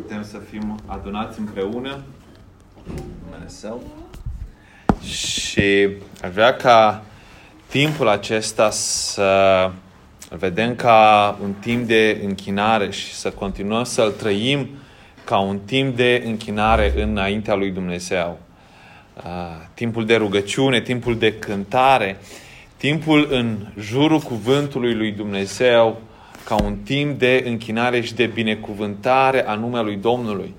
putem să fim adunați împreună numele Său. Și aș vrea ca timpul acesta să vedem ca un timp de închinare și să continuăm să-l trăim ca un timp de închinare înaintea lui Dumnezeu. Uh, timpul de rugăciune, timpul de cântare, timpul în jurul cuvântului lui Dumnezeu ca un timp de închinare și de binecuvântare a numelui Domnului.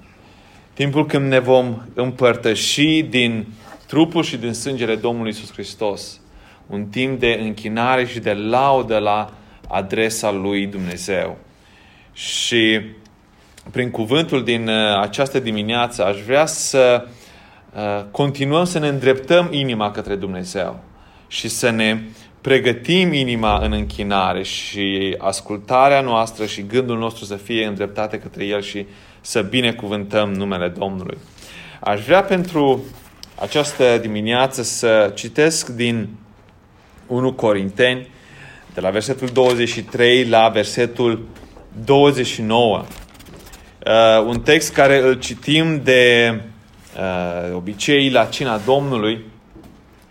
Timpul când ne vom împărtăși din trupul și din sângele Domnului Isus Hristos. Un timp de închinare și de laudă la adresa lui Dumnezeu. Și prin cuvântul din uh, această dimineață aș vrea să uh, continuăm să ne îndreptăm inima către Dumnezeu și să ne pregătim inima în închinare și ascultarea noastră și gândul nostru să fie îndreptate către El și să binecuvântăm numele Domnului. Aș vrea pentru această dimineață să citesc din 1 Corinteni, de la versetul 23 la versetul 29. Uh, un text care îl citim de uh, obicei la cina Domnului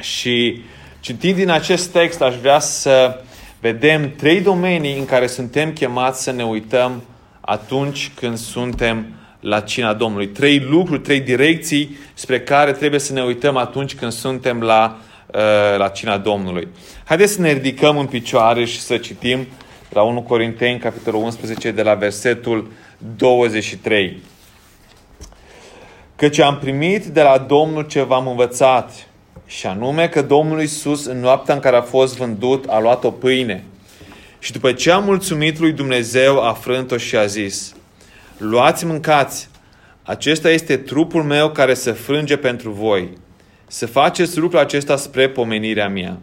și citind din acest text aș vrea să vedem trei domenii în care suntem chemați să ne uităm atunci când suntem la cina Domnului. Trei lucruri, trei direcții spre care trebuie să ne uităm atunci când suntem la, uh, la cina Domnului. Haideți să ne ridicăm în picioare și să citim la 1 Corinteni, capitolul 11, de la versetul 23. Căci am primit de la Domnul ce v-am învățat, și anume că Domnul Iisus, în noaptea în care a fost vândut, a luat o pâine. Și după ce a mulțumit lui Dumnezeu, a frânt-o și a zis, Luați, mâncați, acesta este trupul meu care se frânge pentru voi. Să faceți lucrul acesta spre pomenirea mea.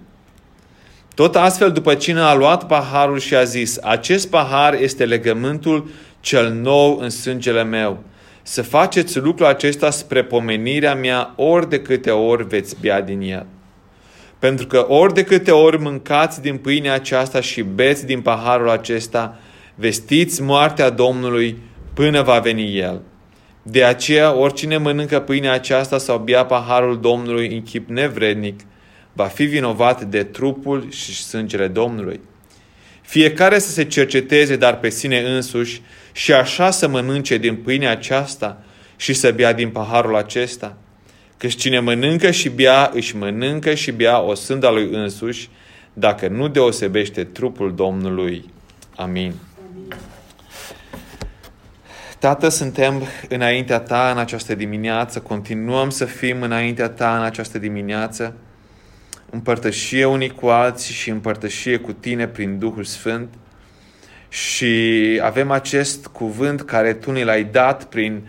Tot astfel, după cine a luat paharul și a zis, acest pahar este legământul cel nou în sângele meu. Să faceți lucrul acesta spre pomenirea mea ori de câte ori veți bea din el. Pentru că ori de câte ori mâncați din pâinea aceasta și beți din paharul acesta, vestiți moartea Domnului până va veni El. De aceea, oricine mănâncă pâinea aceasta sau bea paharul Domnului în chip nevrednic, va fi vinovat de trupul și sângele Domnului. Fiecare să se cerceteze, dar pe sine însuși, și așa să mănânce din pâinea aceasta și să bea din paharul acesta. Căci cine mănâncă și bea, își mănâncă și bea o sânda lui însuși, dacă nu deosebește trupul Domnului. Amin. Tată, suntem înaintea Ta în această dimineață, continuăm să fim înaintea Ta în această dimineață, împărtășie unii cu alții și împărtășie cu Tine prin Duhul Sfânt și avem acest cuvânt care Tu ne l-ai dat prin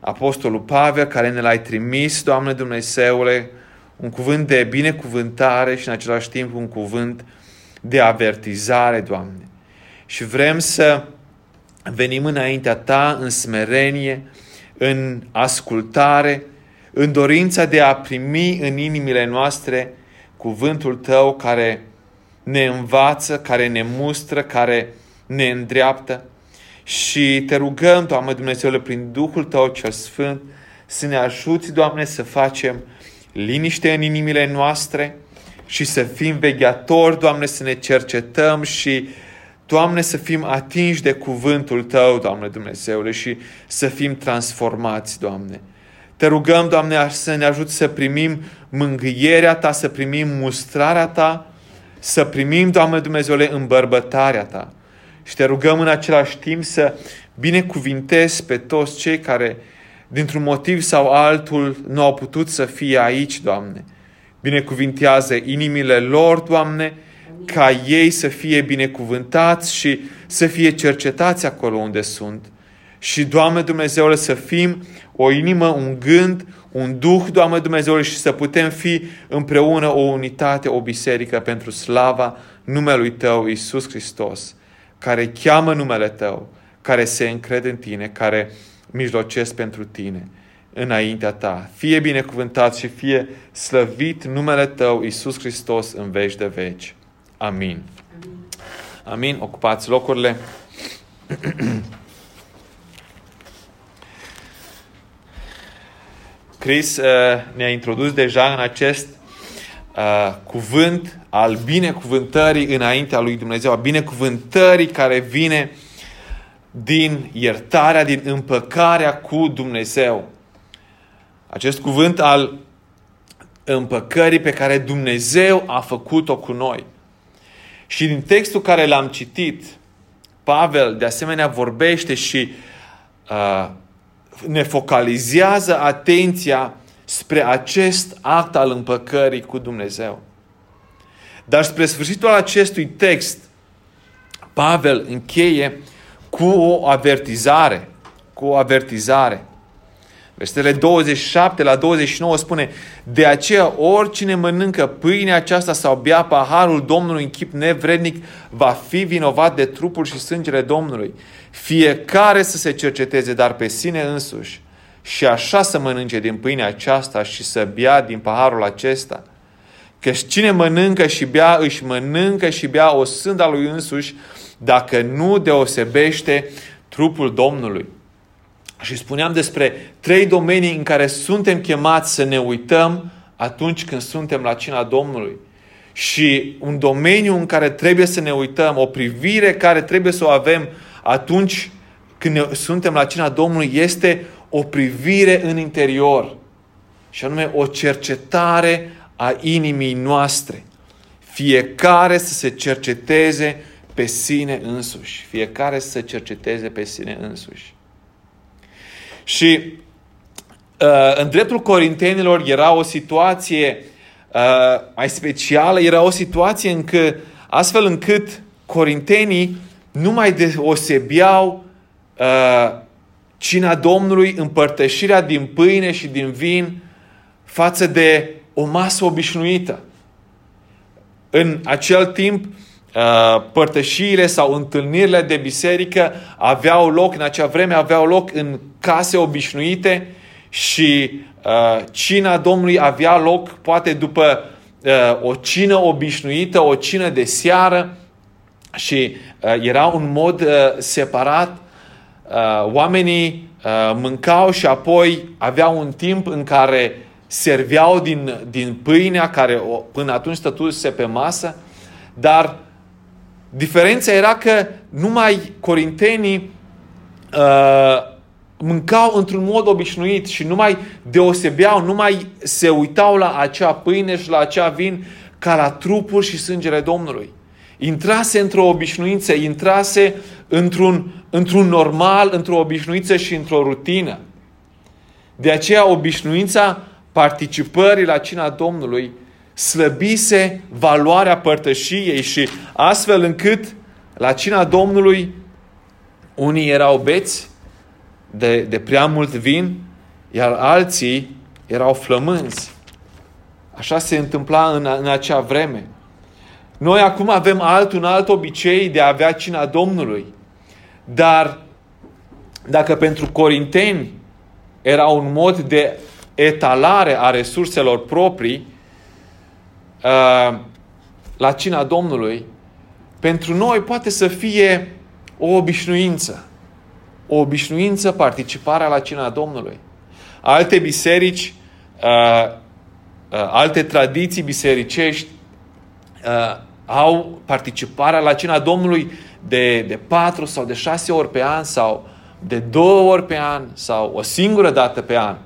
Apostolul Pavel, care ne l-ai trimis, Doamne Dumnezeule, un cuvânt de binecuvântare și în același timp un cuvânt de avertizare, Doamne. Și vrem să venim înaintea Ta în smerenie, în ascultare, în dorința de a primi în inimile noastre cuvântul Tău care ne învață, care ne mustră, care ne îndreaptă. Și te rugăm, Doamne Dumnezeule, prin Duhul Tău cel Sfânt, să ne ajuți, Doamne, să facem liniște în inimile noastre și să fim vegheatori, Doamne, să ne cercetăm și Doamne, să fim atinși de cuvântul Tău, Doamne Dumnezeule, și să fim transformați, Doamne. Te rugăm, Doamne, să ne ajut să primim mângâierea Ta, să primim mustrarea Ta, să primim, Doamne Dumnezeule, îmbărbătarea Ta. Și te rugăm în același timp să binecuvintezi pe toți cei care, dintr-un motiv sau altul, nu au putut să fie aici, Doamne. Binecuvintează inimile lor, Doamne, ca ei să fie binecuvântați și să fie cercetați acolo unde sunt. Și, Doamne Dumnezeule, să fim o inimă, un gând, un duh, Doamne Dumnezeule, și să putem fi împreună o unitate, o biserică pentru slava numelui Tău, Iisus Hristos, care cheamă numele tău, care se încrede în tine, care mijlocesc pentru tine înaintea ta. Fie binecuvântat și fie slăvit numele tău, Isus Hristos, în veci de veci. Amin. Amin. Ocupați locurile. Chris eh, ne-a introdus deja în acest uh, cuvânt al binecuvântării înaintea lui Dumnezeu, a binecuvântării care vine din iertarea, din împăcarea cu Dumnezeu. Acest cuvânt al împăcării pe care Dumnezeu a făcut-o cu noi. Și din textul care l-am citit, Pavel de asemenea vorbește și uh, ne focalizează atenția spre acest act al împăcării cu Dumnezeu. Dar spre sfârșitul acestui text, Pavel încheie cu o avertizare. Cu o avertizare. Versetele 27 la 29 spune De aceea oricine mănâncă pâinea aceasta sau bea paharul Domnului în chip nevrednic va fi vinovat de trupul și sângele Domnului. Fiecare să se cerceteze, dar pe sine însuși și așa să mănânce din pâinea aceasta și să bea din paharul acesta. Că cine mănâncă și bea, își mănâncă și bea o sânda lui însuși, dacă nu deosebește trupul Domnului. Și spuneam despre trei domenii în care suntem chemați să ne uităm atunci când suntem la cina Domnului. Și un domeniu în care trebuie să ne uităm, o privire care trebuie să o avem atunci când ne, suntem la cina Domnului, este o privire în interior. Și anume o cercetare a inimii noastre. Fiecare să se cerceteze pe sine însuși. Fiecare să se cerceteze pe sine însuși. Și uh, în dreptul corintenilor era o situație uh, mai specială, era o situație încă, astfel încât corintenii nu mai deosebeau uh, cina Domnului, împărtășirea din pâine și din vin față de o masă obișnuită. În acel timp, uh, părtășiile sau întâlnirile de biserică aveau loc, în acea vreme aveau loc în case obișnuite și uh, cina Domnului avea loc poate după uh, o cină obișnuită, o cină de seară și era un mod separat. Oamenii mâncau și apoi aveau un timp în care serveau din, din pâinea care până atunci stătuse pe masă, dar diferența era că numai corintenii uh, mâncau într-un mod obișnuit și nu mai deosebeau, nu mai se uitau la acea pâine și la acea vin ca la trupul și sângele Domnului. Intrase într-o obișnuință, intrase într-un, într-un normal, într-o obișnuință și într-o rutină. De aceea obișnuința participării la cina Domnului slăbise valoarea părtășiei și astfel încât la cina Domnului unii erau beți de, de prea mult vin, iar alții erau flămânzi. Așa se întâmpla în, în acea vreme. Noi acum avem alt, un alt obicei de a avea cina Domnului. Dar dacă pentru corinteni era un mod de etalare a resurselor proprii uh, la cina Domnului, pentru noi poate să fie o obișnuință. O obișnuință participarea la cina Domnului. Alte biserici, uh, uh, alte tradiții bisericești au participarea la cina Domnului de, de patru sau de șase ori pe an sau de două ori pe an sau o singură dată pe an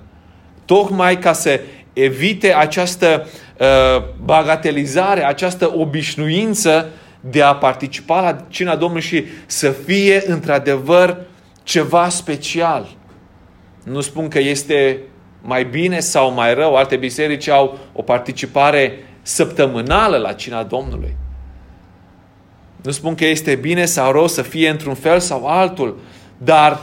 tocmai ca să evite această uh, bagatelizare, această obișnuință de a participa la cina Domnului și să fie într-adevăr ceva special. Nu spun că este mai bine sau mai rău. Alte biserici au o participare săptămânală la cina Domnului. Nu spun că este bine sau rău să fie într-un fel sau altul, dar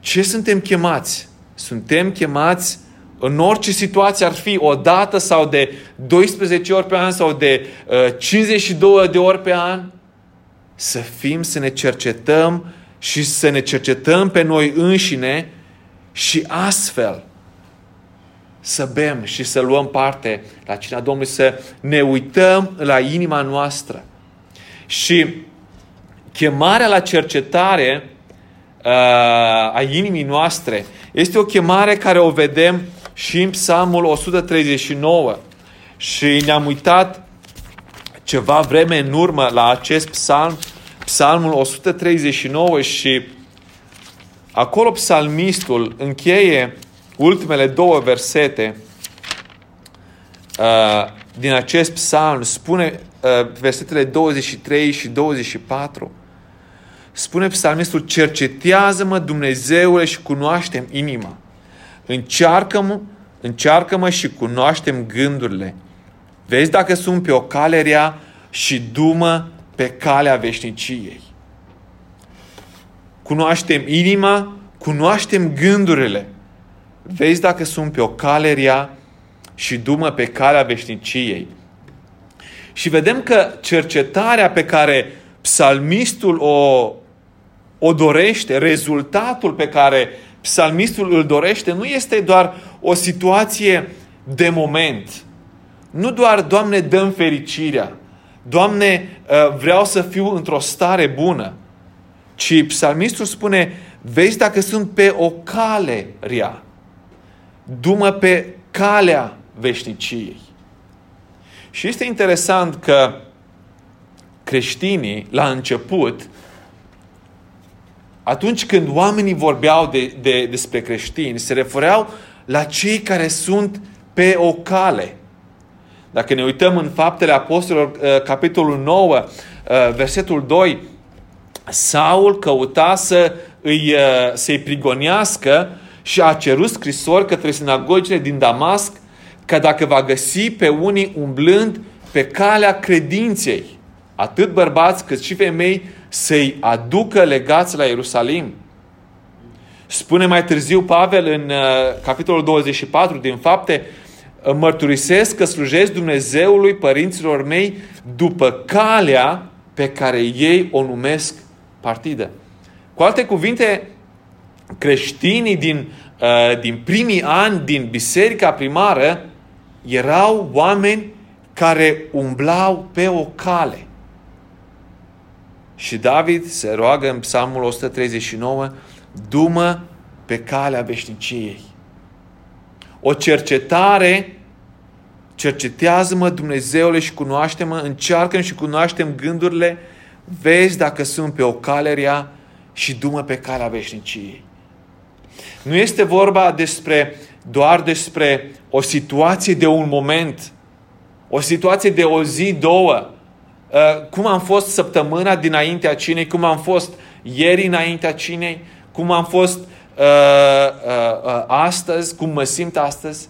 ce suntem chemați? Suntem chemați în orice situație ar fi o dată sau de 12 ori pe an sau de uh, 52 de ori pe an, să fim, să ne cercetăm și să ne cercetăm pe noi înșine și astfel să bem și să luăm parte la cina Domnului, să ne uităm la inima noastră. Și chemarea la cercetare uh, a inimii noastre este o chemare care o vedem și în Psalmul 139 și ne-am uitat ceva vreme în urmă la acest psalm, psalmul 139 și acolo psalmistul încheie ultimele două versete uh, din acest psalm, spune uh, versetele 23 și 24, spune psalmistul, cercetează-mă Dumnezeule și cunoaștem inima. Încearcă-mă, încearcă-mă și cunoaștem gândurile. Vezi dacă sunt pe o cale rea și dumă pe calea veșniciei. Cunoaștem inima, cunoaștem gândurile. Vezi dacă sunt pe o cale rea și dumă pe calea veșniciei. Și vedem că cercetarea pe care psalmistul o, o dorește, rezultatul pe care psalmistul îl dorește, nu este doar o situație de moment. Nu doar, Doamne, dăm fericirea. Doamne, uh, vreau să fiu într-o stare bună. Ci psalmistul spune, vezi dacă sunt pe o cale rea. Dumă pe calea veșniciei. Și este interesant că creștinii, la început, atunci când oamenii vorbeau de, de, despre creștini, se refereau la cei care sunt pe o cale. Dacă ne uităm în Faptele Apostolilor, uh, capitolul 9, uh, versetul 2, Saul căuta să îi, uh, să-i prigonească și a cerut scrisori către sinagogile din Damasc că dacă va găsi pe unii umblând pe calea credinței, atât bărbați cât și femei, să-i aducă legați la Ierusalim. Spune mai târziu Pavel în uh, capitolul 24 din fapte, mărturisesc că slujesc Dumnezeului părinților mei după calea pe care ei o numesc partidă. Cu alte cuvinte, creștinii din, uh, din primii ani din biserica primară erau oameni care umblau pe o cale. Și David se roagă în psalmul 139, dumă pe calea veșniciei. O cercetare, cercetează-mă Dumnezeule și cunoaște-mă, încearcă și cunoaștem gândurile, vezi dacă sunt pe o cale rea și dumă pe calea veșniciei. Nu este vorba despre doar despre o situație de un moment, o situație de o zi, două, uh, cum am fost săptămâna dinaintea cinei, cum am fost ieri înaintea cinei, cum am fost uh, uh, uh, astăzi, cum mă simt astăzi,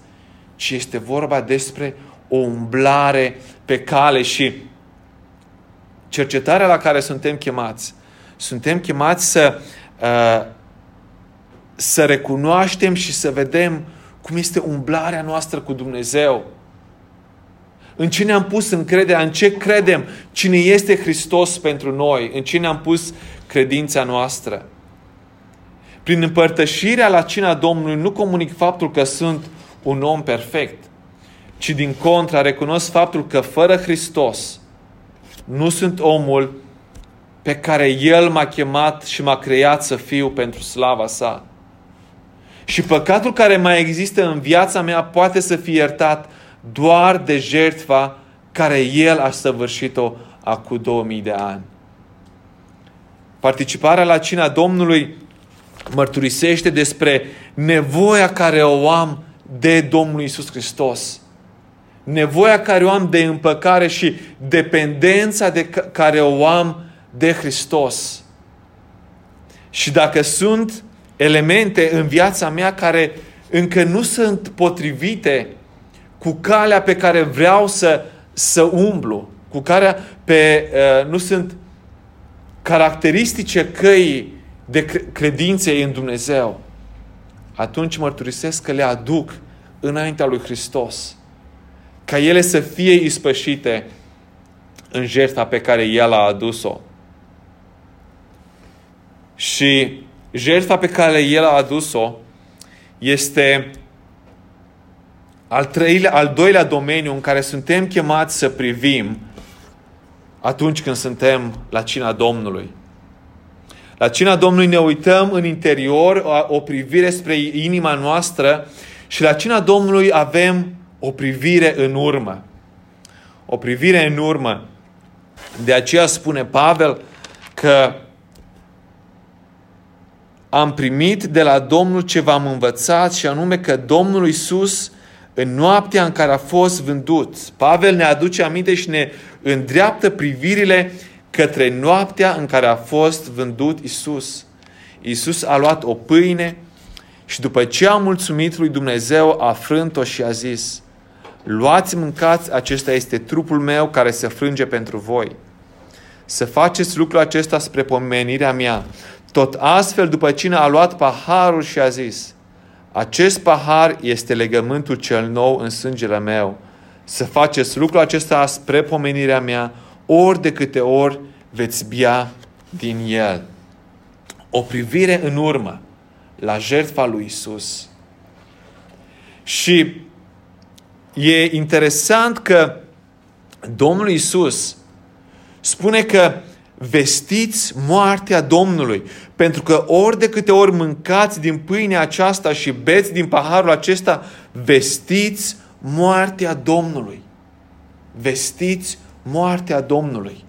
ci este vorba despre o umblare pe cale și cercetarea la care suntem chemați. Suntem chemați să, uh, să recunoaștem și să vedem cum este umblarea noastră cu Dumnezeu. În cine am pus încrederea, în ce credem, cine este Hristos pentru noi, în cine am pus credința noastră. Prin împărtășirea la cina Domnului nu comunic faptul că sunt un om perfect, ci din contra recunosc faptul că fără Hristos nu sunt omul pe care El m-a chemat și m-a creat să fiu pentru slava sa. Și păcatul care mai există în viața mea poate să fie iertat doar de jertfa care El a săvârșit-o acum 2000 de ani. Participarea la cina Domnului mărturisește despre nevoia care o am de Domnul Isus Hristos. Nevoia care o am de împăcare și dependența de care o am de Hristos. Și dacă sunt elemente în viața mea care încă nu sunt potrivite cu calea pe care vreau să, să umblu, cu care pe, uh, nu sunt caracteristice căii de credințe în Dumnezeu, atunci mărturisesc că le aduc înaintea lui Hristos. Ca ele să fie ispășite în jertfa pe care El a adus-o. Și jertfa pe care El a adus-o este al, treilea, al doilea domeniu în care suntem chemați să privim atunci când suntem la cina Domnului. La cina Domnului ne uităm în interior, o, o privire spre inima noastră Și la cina Domnului avem o privire în urmă. O privire în urmă. De aceea spune Pavel că am primit de la Domnul ce v-am învățat și anume că Domnul Iisus în noaptea în care a fost vândut. Pavel ne aduce aminte și ne îndreaptă privirile către noaptea în care a fost vândut Isus. Isus a luat o pâine și după ce a mulțumit lui Dumnezeu, a frânt-o și a zis, Luați, mâncați, acesta este trupul meu care se frânge pentru voi. Să faceți lucrul acesta spre pomenirea mea. Tot astfel, după cine a luat paharul și a zis, acest pahar este legământul cel nou în sângele meu. Să faceți lucrul acesta spre pomenirea mea, ori de câte ori veți bia din el. O privire în urmă la jertfa lui Isus. Și e interesant că Domnul Isus spune că vestiți moartea Domnului, pentru că ori de câte ori mâncați din pâinea aceasta și beți din paharul acesta, vestiți moartea Domnului. Vestiți moartea Domnului.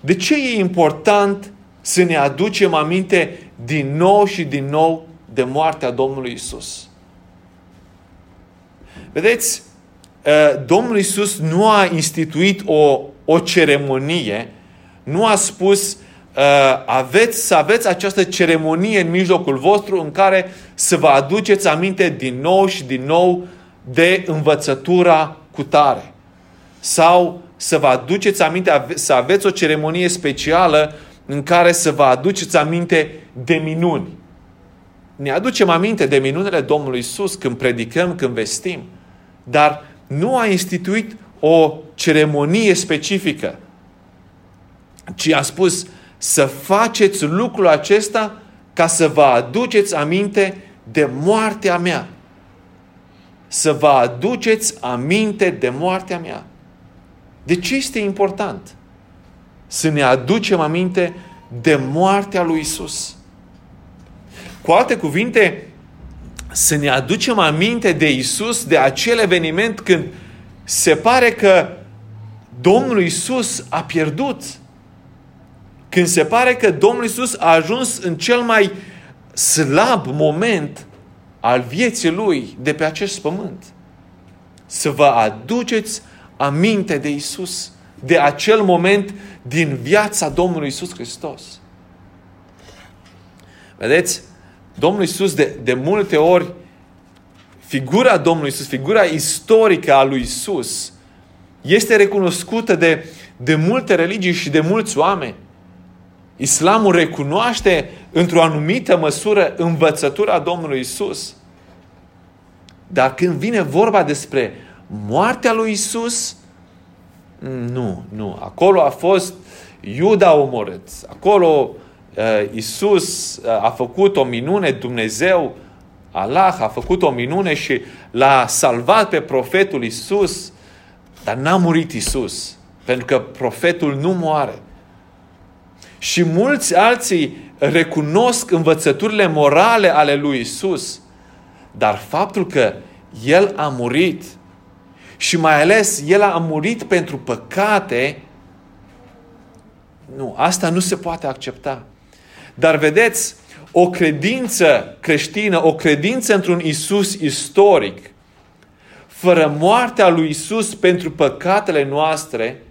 De ce e important să ne aducem aminte din nou și din nou de moartea Domnului Isus? Vedeți, ă, Domnul Isus nu a instituit o, o ceremonie nu a spus uh, aveți, să aveți această ceremonie în mijlocul vostru în care să vă aduceți aminte din nou și din nou de învățătura cu tare. Sau să vă aduceți aminte, să aveți o ceremonie specială în care să vă aduceți aminte de minuni. Ne aducem aminte de minunile Domnului Isus când predicăm, când vestim, dar nu a instituit o ceremonie specifică ci a spus să faceți lucrul acesta ca să vă aduceți aminte de moartea mea. Să vă aduceți aminte de moartea mea. De ce este important? Să ne aducem aminte de moartea lui Isus. Cu alte cuvinte, să ne aducem aminte de Isus, de acel eveniment când se pare că Domnul Isus a pierdut când se pare că Domnul Isus a ajuns în cel mai slab moment al vieții lui de pe acest pământ. Să vă aduceți aminte de Isus, de acel moment din viața Domnului Isus Hristos. Vedeți, Domnul Isus de, de multe ori, figura Domnului Isus, figura istorică a lui Isus, este recunoscută de, de multe religii și de mulți oameni. Islamul recunoaște într-o anumită măsură învățătura Domnului Isus. Dar când vine vorba despre moartea lui Isus, nu, nu. Acolo a fost Iuda omorât. Acolo uh, Isus uh, a făcut o minune, Dumnezeu, Allah a făcut o minune și l-a salvat pe profetul Isus, dar n-a murit Isus, pentru că profetul nu moare. Și mulți alții recunosc învățăturile morale ale lui Isus. Dar faptul că El a murit și mai ales El a murit pentru păcate, nu, asta nu se poate accepta. Dar vedeți, o credință creștină, o credință într-un Isus istoric, fără moartea lui Isus pentru păcatele noastre,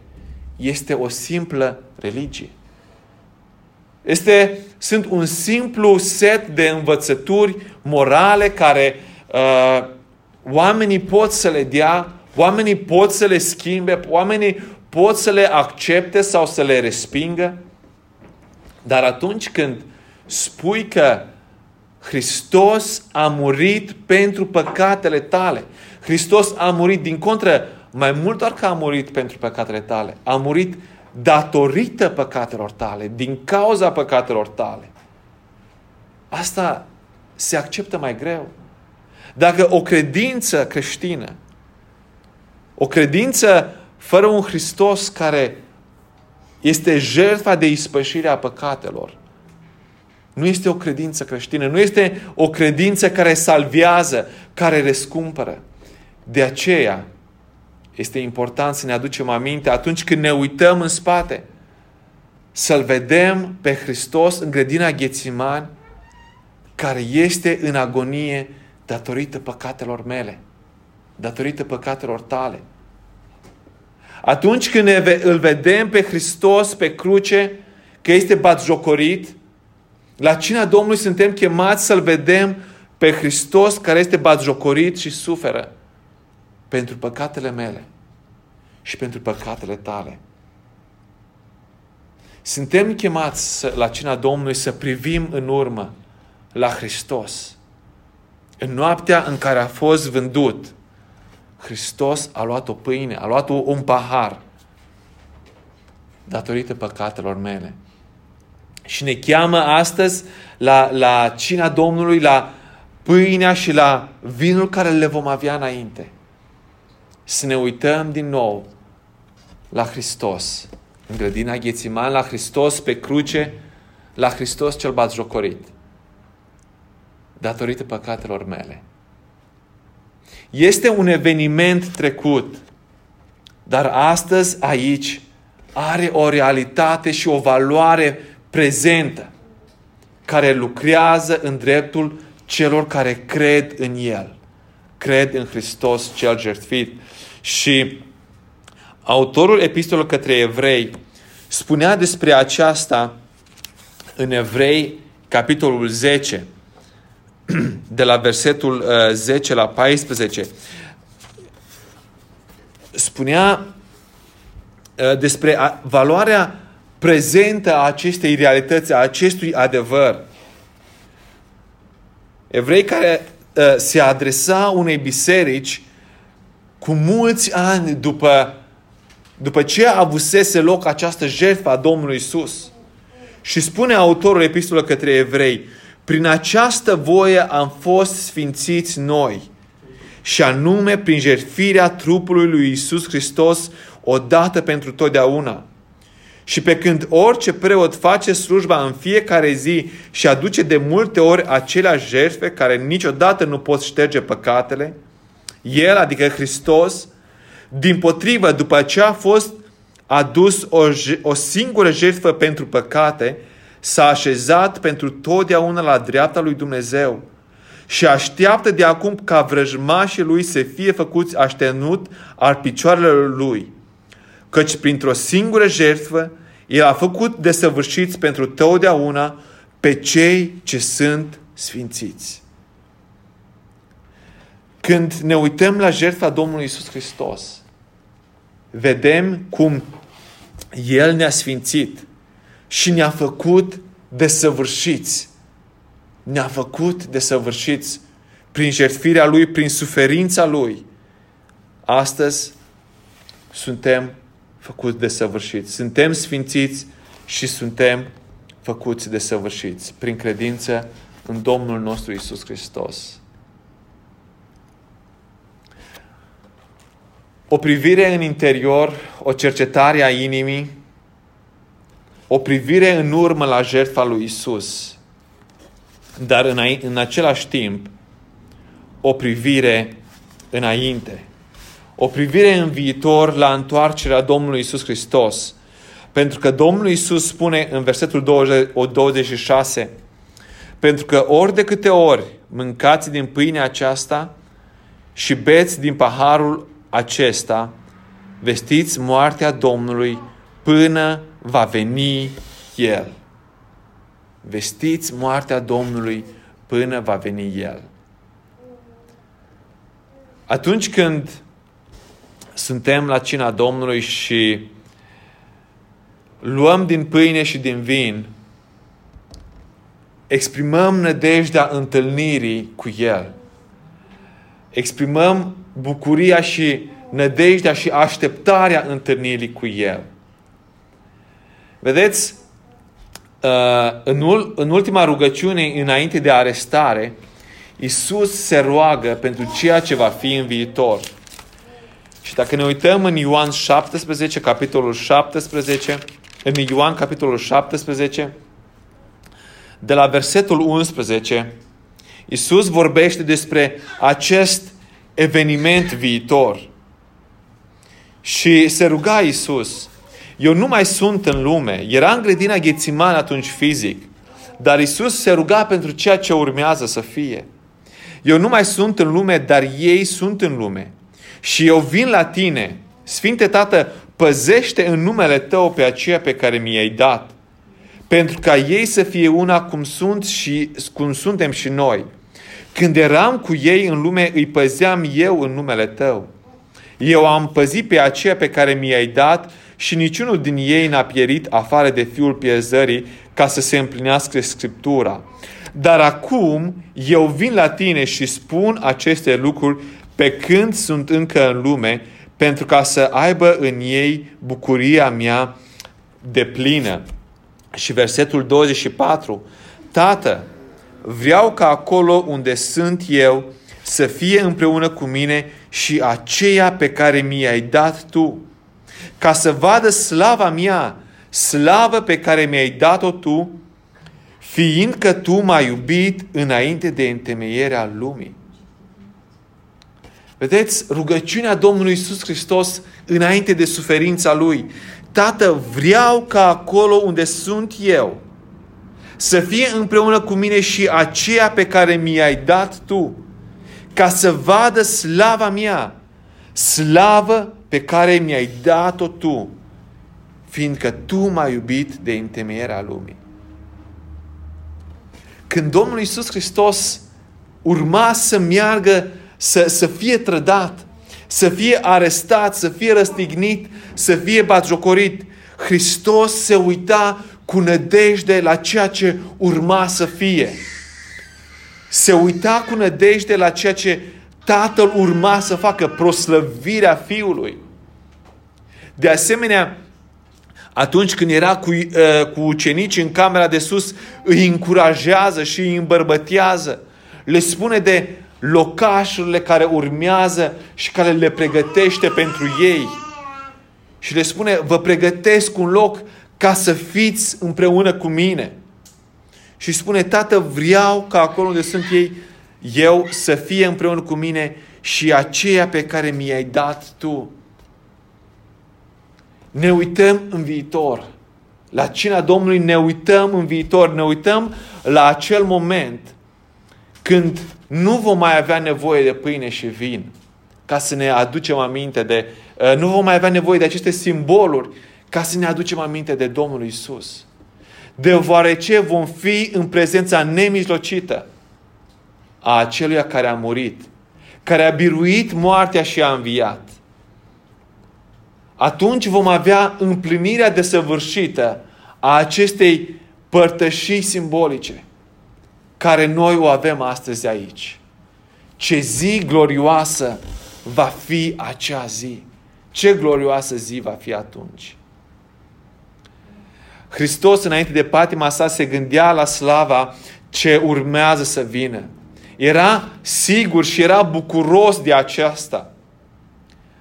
este o simplă religie. Este, sunt un simplu set de învățături morale care uh, oamenii pot să le dea, oamenii pot să le schimbe, oamenii pot să le accepte sau să le respingă. Dar atunci când spui că Hristos a murit pentru păcatele tale, Hristos a murit din contră, mai mult doar că a murit pentru păcatele tale, a murit datorită păcatelor tale, din cauza păcatelor tale. Asta se acceptă mai greu. Dacă o credință creștină, o credință fără un Hristos care este jertfa de ispășire a păcatelor, Nu este o credință creștină, nu este o credință care salvează, care răscumpără. De aceea este important să ne aducem aminte atunci când ne uităm în spate, să-L vedem pe Hristos în grădina Ghețimani, care este în agonie datorită păcatelor mele, datorită păcatelor tale. Atunci când ne, îl vedem pe Hristos pe cruce, că este batjocorit, la cina Domnului suntem chemați să-L vedem pe Hristos care este batjocorit și suferă pentru păcatele mele și pentru păcatele tale. Suntem chemați la cina Domnului să privim în urmă la Hristos. În noaptea în care a fost vândut, Hristos a luat o pâine, a luat un pahar datorită păcatelor mele. Și ne cheamă astăzi la, la cina Domnului, la pâinea și la vinul care le vom avea înainte. Să ne uităm din nou la Hristos. În grădina Ghețiman, la Hristos pe cruce, la Hristos cel batjocorit. Datorită păcatelor mele. Este un eveniment trecut, dar astăzi aici are o realitate și o valoare prezentă care lucrează în dreptul celor care cred în El. Cred în Hristos cel jertfit. Și autorul epistolei către evrei spunea despre aceasta în Evrei, capitolul 10, de la versetul 10 uh, la 14. Spunea uh, despre valoarea prezentă a acestei realități, a acestui adevăr. Evrei care uh, se adresa unei biserici cu mulți ani după, după ce a avusese loc această jertfă a Domnului Isus. Și spune autorul epistolei către evrei, prin această voie am fost sfințiți noi, și anume prin jertfirea trupului lui Isus Hristos odată pentru totdeauna. Și pe când orice preot face slujba în fiecare zi și aduce de multe ori aceleași jertfe care niciodată nu pot șterge păcatele, el, adică Hristos, din potrivă, după ce a fost adus o, o singură jertfă pentru păcate, s-a așezat pentru totdeauna la dreapta lui Dumnezeu și așteaptă de acum ca vrăjmașii lui să fie făcuți aștenut al picioarelor lui. Căci printr-o singură jertfă, el a făcut desăvârșiți pentru totdeauna pe cei ce sunt sfințiți. Când ne uităm la jertfa Domnului Isus Hristos, vedem cum El ne-a sfințit și ne-a făcut desăvârșiți. Ne-a făcut desăvârșiți prin jertfirea Lui, prin suferința Lui. Astăzi suntem făcuți desăvârșiți. Suntem sfințiți și suntem făcuți desăvârșiți prin credință în Domnul nostru Isus Hristos. O privire în interior, o cercetare a inimii, o privire în urmă la jertfa lui Isus, dar în, în același timp o privire înainte, o privire în viitor la întoarcerea Domnului Isus Hristos. Pentru că Domnul Isus spune în versetul 26, pentru că ori de câte ori mâncați din pâinea aceasta și beți din paharul acesta, vestiți moartea Domnului până va veni El. Vestiți moartea Domnului până va veni El. Atunci când suntem la cina Domnului și luăm din pâine și din vin, exprimăm nădejdea întâlnirii cu El. Exprimăm bucuria și nădejdea și așteptarea întâlnirii cu El. Vedeți, uh, în ultima rugăciune, înainte de arestare, Isus se roagă pentru ceea ce va fi în viitor. Și dacă ne uităm în Ioan 17, capitolul 17, în Ioan capitolul 17, de la versetul 11, Isus vorbește despre acest eveniment viitor. Și se ruga Isus, eu nu mai sunt în lume. Era în grădina Ghețiman atunci fizic, dar Isus se ruga pentru ceea ce urmează să fie. Eu nu mai sunt în lume, dar ei sunt în lume. Și eu vin la tine, Sfinte Tată, păzește în numele Tău pe aceea pe care mi-ai dat, pentru ca ei să fie una cum sunt și cum suntem și noi. Când eram cu ei în lume, îi păzeam eu în numele Tău. Eu am păzit pe aceea pe care mi-ai dat și niciunul din ei n-a pierit afară de fiul pierzării ca să se împlinească Scriptura. Dar acum eu vin la tine și spun aceste lucruri pe când sunt încă în lume, pentru ca să aibă în ei bucuria mea de plină. Și versetul 24, Tată, vreau ca acolo unde sunt eu să fie împreună cu mine și aceea pe care mi-ai dat tu, ca să vadă slava mea, slavă pe care mi-ai dat-o tu, fiindcă tu m-ai iubit înainte de întemeierea lumii. Vedeți, rugăciunea Domnului Isus Hristos înainte de suferința Lui. Tată, vreau ca acolo unde sunt eu să fie împreună cu mine și aceea pe care mi-ai dat Tu, ca să vadă slava mea, slavă pe care mi-ai dat-o Tu, fiindcă Tu m-ai iubit de întemeierea lumii. Când Domnul Isus Hristos urma să meargă, să, să fie trădat, să fie arestat, să fie răstignit, să fie batjocorit, Hristos se uita cu nădejde la ceea ce urma să fie. Se uita cu nădejde la ceea ce Tatăl urma să facă, proslăvirea Fiului. De asemenea, atunci când era cu, uh, cu ucenici în camera de sus, îi încurajează și îi îmbărbătează. Le spune de locașurile care urmează și care le pregătește pentru ei. Și le spune, vă pregătesc un loc ca să fiți împreună cu mine. Și spune, Tată, vreau ca acolo unde sunt ei, eu să fie împreună cu mine și aceea pe care mi-ai dat Tu. Ne uităm în viitor. La cina Domnului ne uităm în viitor, ne uităm la acel moment când nu vom mai avea nevoie de pâine și vin, ca să ne aducem aminte de, uh, nu vom mai avea nevoie de aceste simboluri, ca să ne aducem aminte de Domnul Isus. Deoarece vom fi în prezența nemijlocită a aceluia care a murit, care a biruit moartea și a înviat. Atunci vom avea împlinirea desăvârșită a acestei părtășii simbolice care noi o avem astăzi aici. Ce zi glorioasă va fi acea zi. Ce glorioasă zi va fi atunci. Hristos, înainte de patima sa, se gândea la slava ce urmează să vină. Era sigur și era bucuros de aceasta.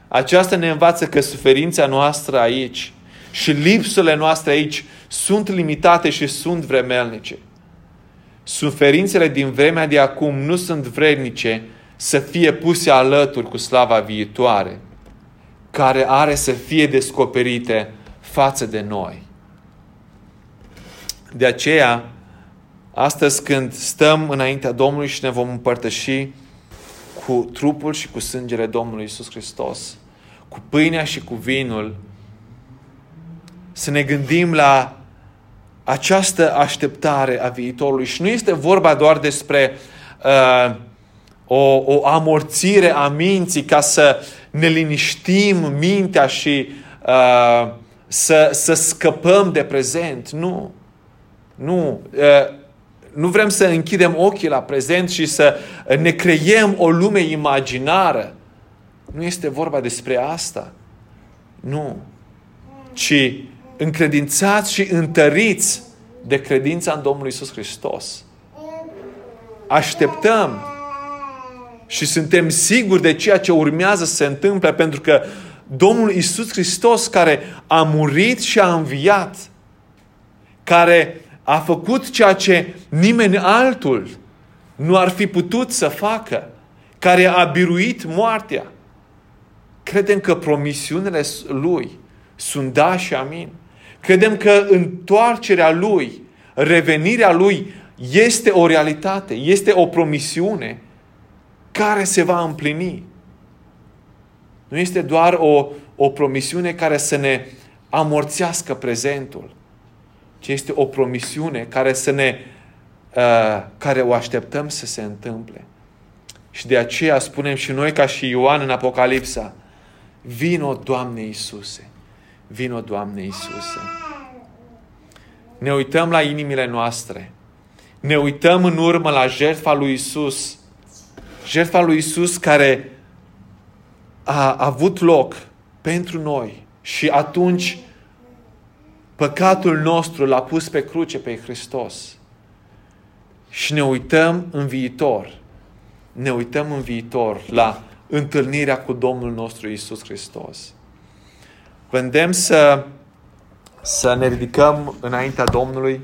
Aceasta ne învață că suferința noastră aici și lipsurile noastre aici sunt limitate și sunt vremelnice. Suferințele din vremea de acum nu sunt vrednice să fie puse alături cu slava viitoare, care are să fie descoperite față de noi. De aceea, astăzi când stăm înaintea Domnului și ne vom împărtăși cu trupul și cu sângele Domnului Isus Hristos, cu pâinea și cu vinul, să ne gândim la această așteptare a viitorului. Și nu este vorba doar despre uh, o, o amorțire a minții ca să ne liniștim mintea și uh, să, să scăpăm de prezent. Nu. Nu. Uh, nu vrem să închidem ochii la prezent și să ne creiem o lume imaginară. Nu este vorba despre asta. Nu. Ci încredințați și întăriți de credința în Domnul Isus Hristos. Așteptăm și suntem siguri de ceea ce urmează să se întâmple pentru că Domnul Isus Hristos care a murit și a înviat, care a făcut ceea ce nimeni altul nu ar fi putut să facă, care a biruit moartea. Credem că promisiunile lui sunt da și amin. Credem că întoarcerea lui, revenirea lui este o realitate, este o promisiune care se va împlini. Nu este doar o, o promisiune care să ne amorțească prezentul, ci este o promisiune care să ne uh, care o așteptăm să se întâmple. Și de aceea spunem și noi ca și Ioan în Apocalipsa, vino Doamne Iisuse, vino Doamne Iisuse. Ne uităm la inimile noastre, ne uităm în urmă la jertfa lui Isus, jertfa lui Isus care a avut loc pentru noi și atunci păcatul nostru l-a pus pe cruce pe Hristos. Și ne uităm în viitor. Ne uităm în viitor la întâlnirea cu Domnul nostru Isus Hristos. Vândem să, să ne ridicăm înaintea Domnului